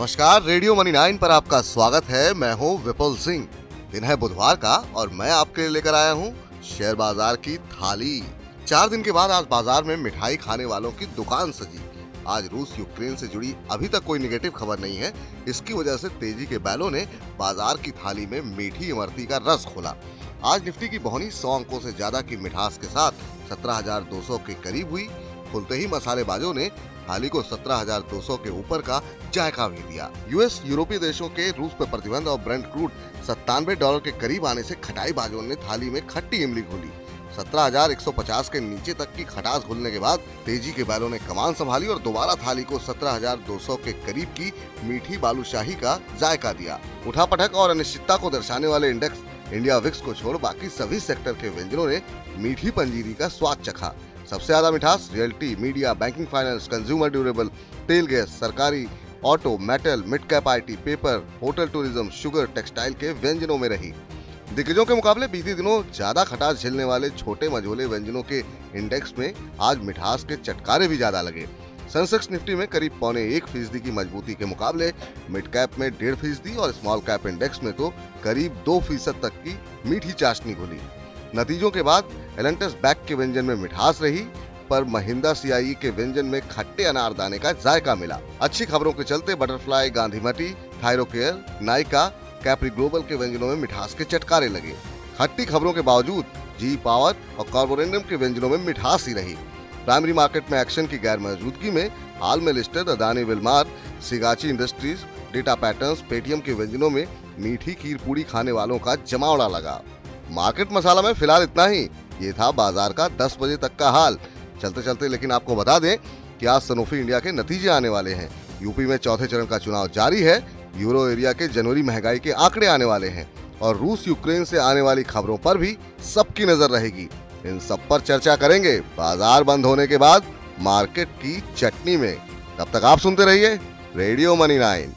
नमस्कार radio money nine पर आपका स्वागत है। मैं हूँ विपुल सिंह। दिन है बुधवार का और मैं आपके लिए लेकर आया हूँ शेयर बाज़ार की थाली। चार दिन के बाद आज बाज़ार में मिठाई खाने वालों की दुकान सजी। आज रूस यूक्रेन से जुड़ी अभी तक कोई निगेटिव खबर नहीं है। इसकी वजह से तेज़ी के बैलों ने बाज़ार की थाली में मीठी इमरती का रस खोला। आज निफ्टी की बहुनी सौ अंकों से ज़्यादा की मिठास के साथ 17,200 के करीब हुई। खुलते ही मसालेबाजों ने थाली को 17,200 के ऊपर का जायका भी दिया यूएस यूरोपीय देशों के रूस पर प्रतिबंध और ब्रेंड क्रूड सत्तानवे डॉलर के करीब आने से खटाई बाजों ने थाली में खट्टी इमली खोली 17,150 के नीचे तक की खटास घुलने के बाद तेज़ी के बैलों ने कमान संभाली और दोबारा थाली को 17,200 के करीब की मीठी बालूशाही का जायका दिया। उठा उठापटक और अनिश्चितता को दर्शाने वाले इंडेक्स इंडिया विक्स को छोड़ बाकी सभी सेक्टर के व्यंजनों ने मीठी पंजीरी का स्वाद चखा। सबसे ज़्यादा मिठास, realty, media, banking, finance, consumer durable, तेल गैस, सरकारी, auto, metal, mid cap, IT, paper, hotel tourism, sugar, textile के व्यंजनों में रही। दिग्गजों के मुकाबले बीते दिनों ज़्यादा खटास झेलने वाले छोटे मझोले व्यंजनों के इंडेक्स में आज मिठास के चटकारे भी ज़्यादा लगे। सेंसेक्स निफ्टी में करीब पौने एक फ़ीसदी की मजबूती के मुकाबले, मिड कैप में डेढ़ फ़ीसदी और स्मॉल कैप इंडेक्स में तो करीब दो फ़ीसद तक की मीठी चाशनी खुली नतीजों के बाद एलेंटस बैक के व्यंजन में मिठास रही, पर महिंदा सीआई के व्यंजन में खट्टे अनार दाने का जायका मिला। अच्छी खबरों के चलते बटरफ्लाई, गांधी मटी थायरोकेयर नाइका, कैप्री ग्लोबल के व्यंजनों में मिठास के चटकारे लगे। खट्टी खबरों के बावजूद, जी पावर और कार्बोरेंडम के व्यंजनों में मिठास ही रही। प्राइमरी मार्केट में एक्शन की गैर मौजूदगी में हाल में listed Adani Wilmar, Sigachi Industries, Data Patterns, Paytm के व्यंजनों में मीठी खीर पूरी खाने वालों का जमावड़ा लगा। मार्केट मसाला में फ़िलहाल इतना ही। ये था बाज़ार का 10 बजे तक का हाल। चलते चलते, लेकिन आपको बता दें कि आज सनोफी इंडिया के नतीजे आने वाले हैं। यूपी में चौथे चरण का चुनाव जारी है। यूरो एरिया के जनवरी महँगाई के आंकड़े आने वाले हैं। और रूस यूक्रेन से आने वाली खबरों पर भी सबकी नज़र रहेगी। इन सब पर चर्चा करेंगे। बाज़ार बंद होने के बाद मार्केट की चटनी में। तब तक आप सुनते रहिए रेडियो मनी नाइन।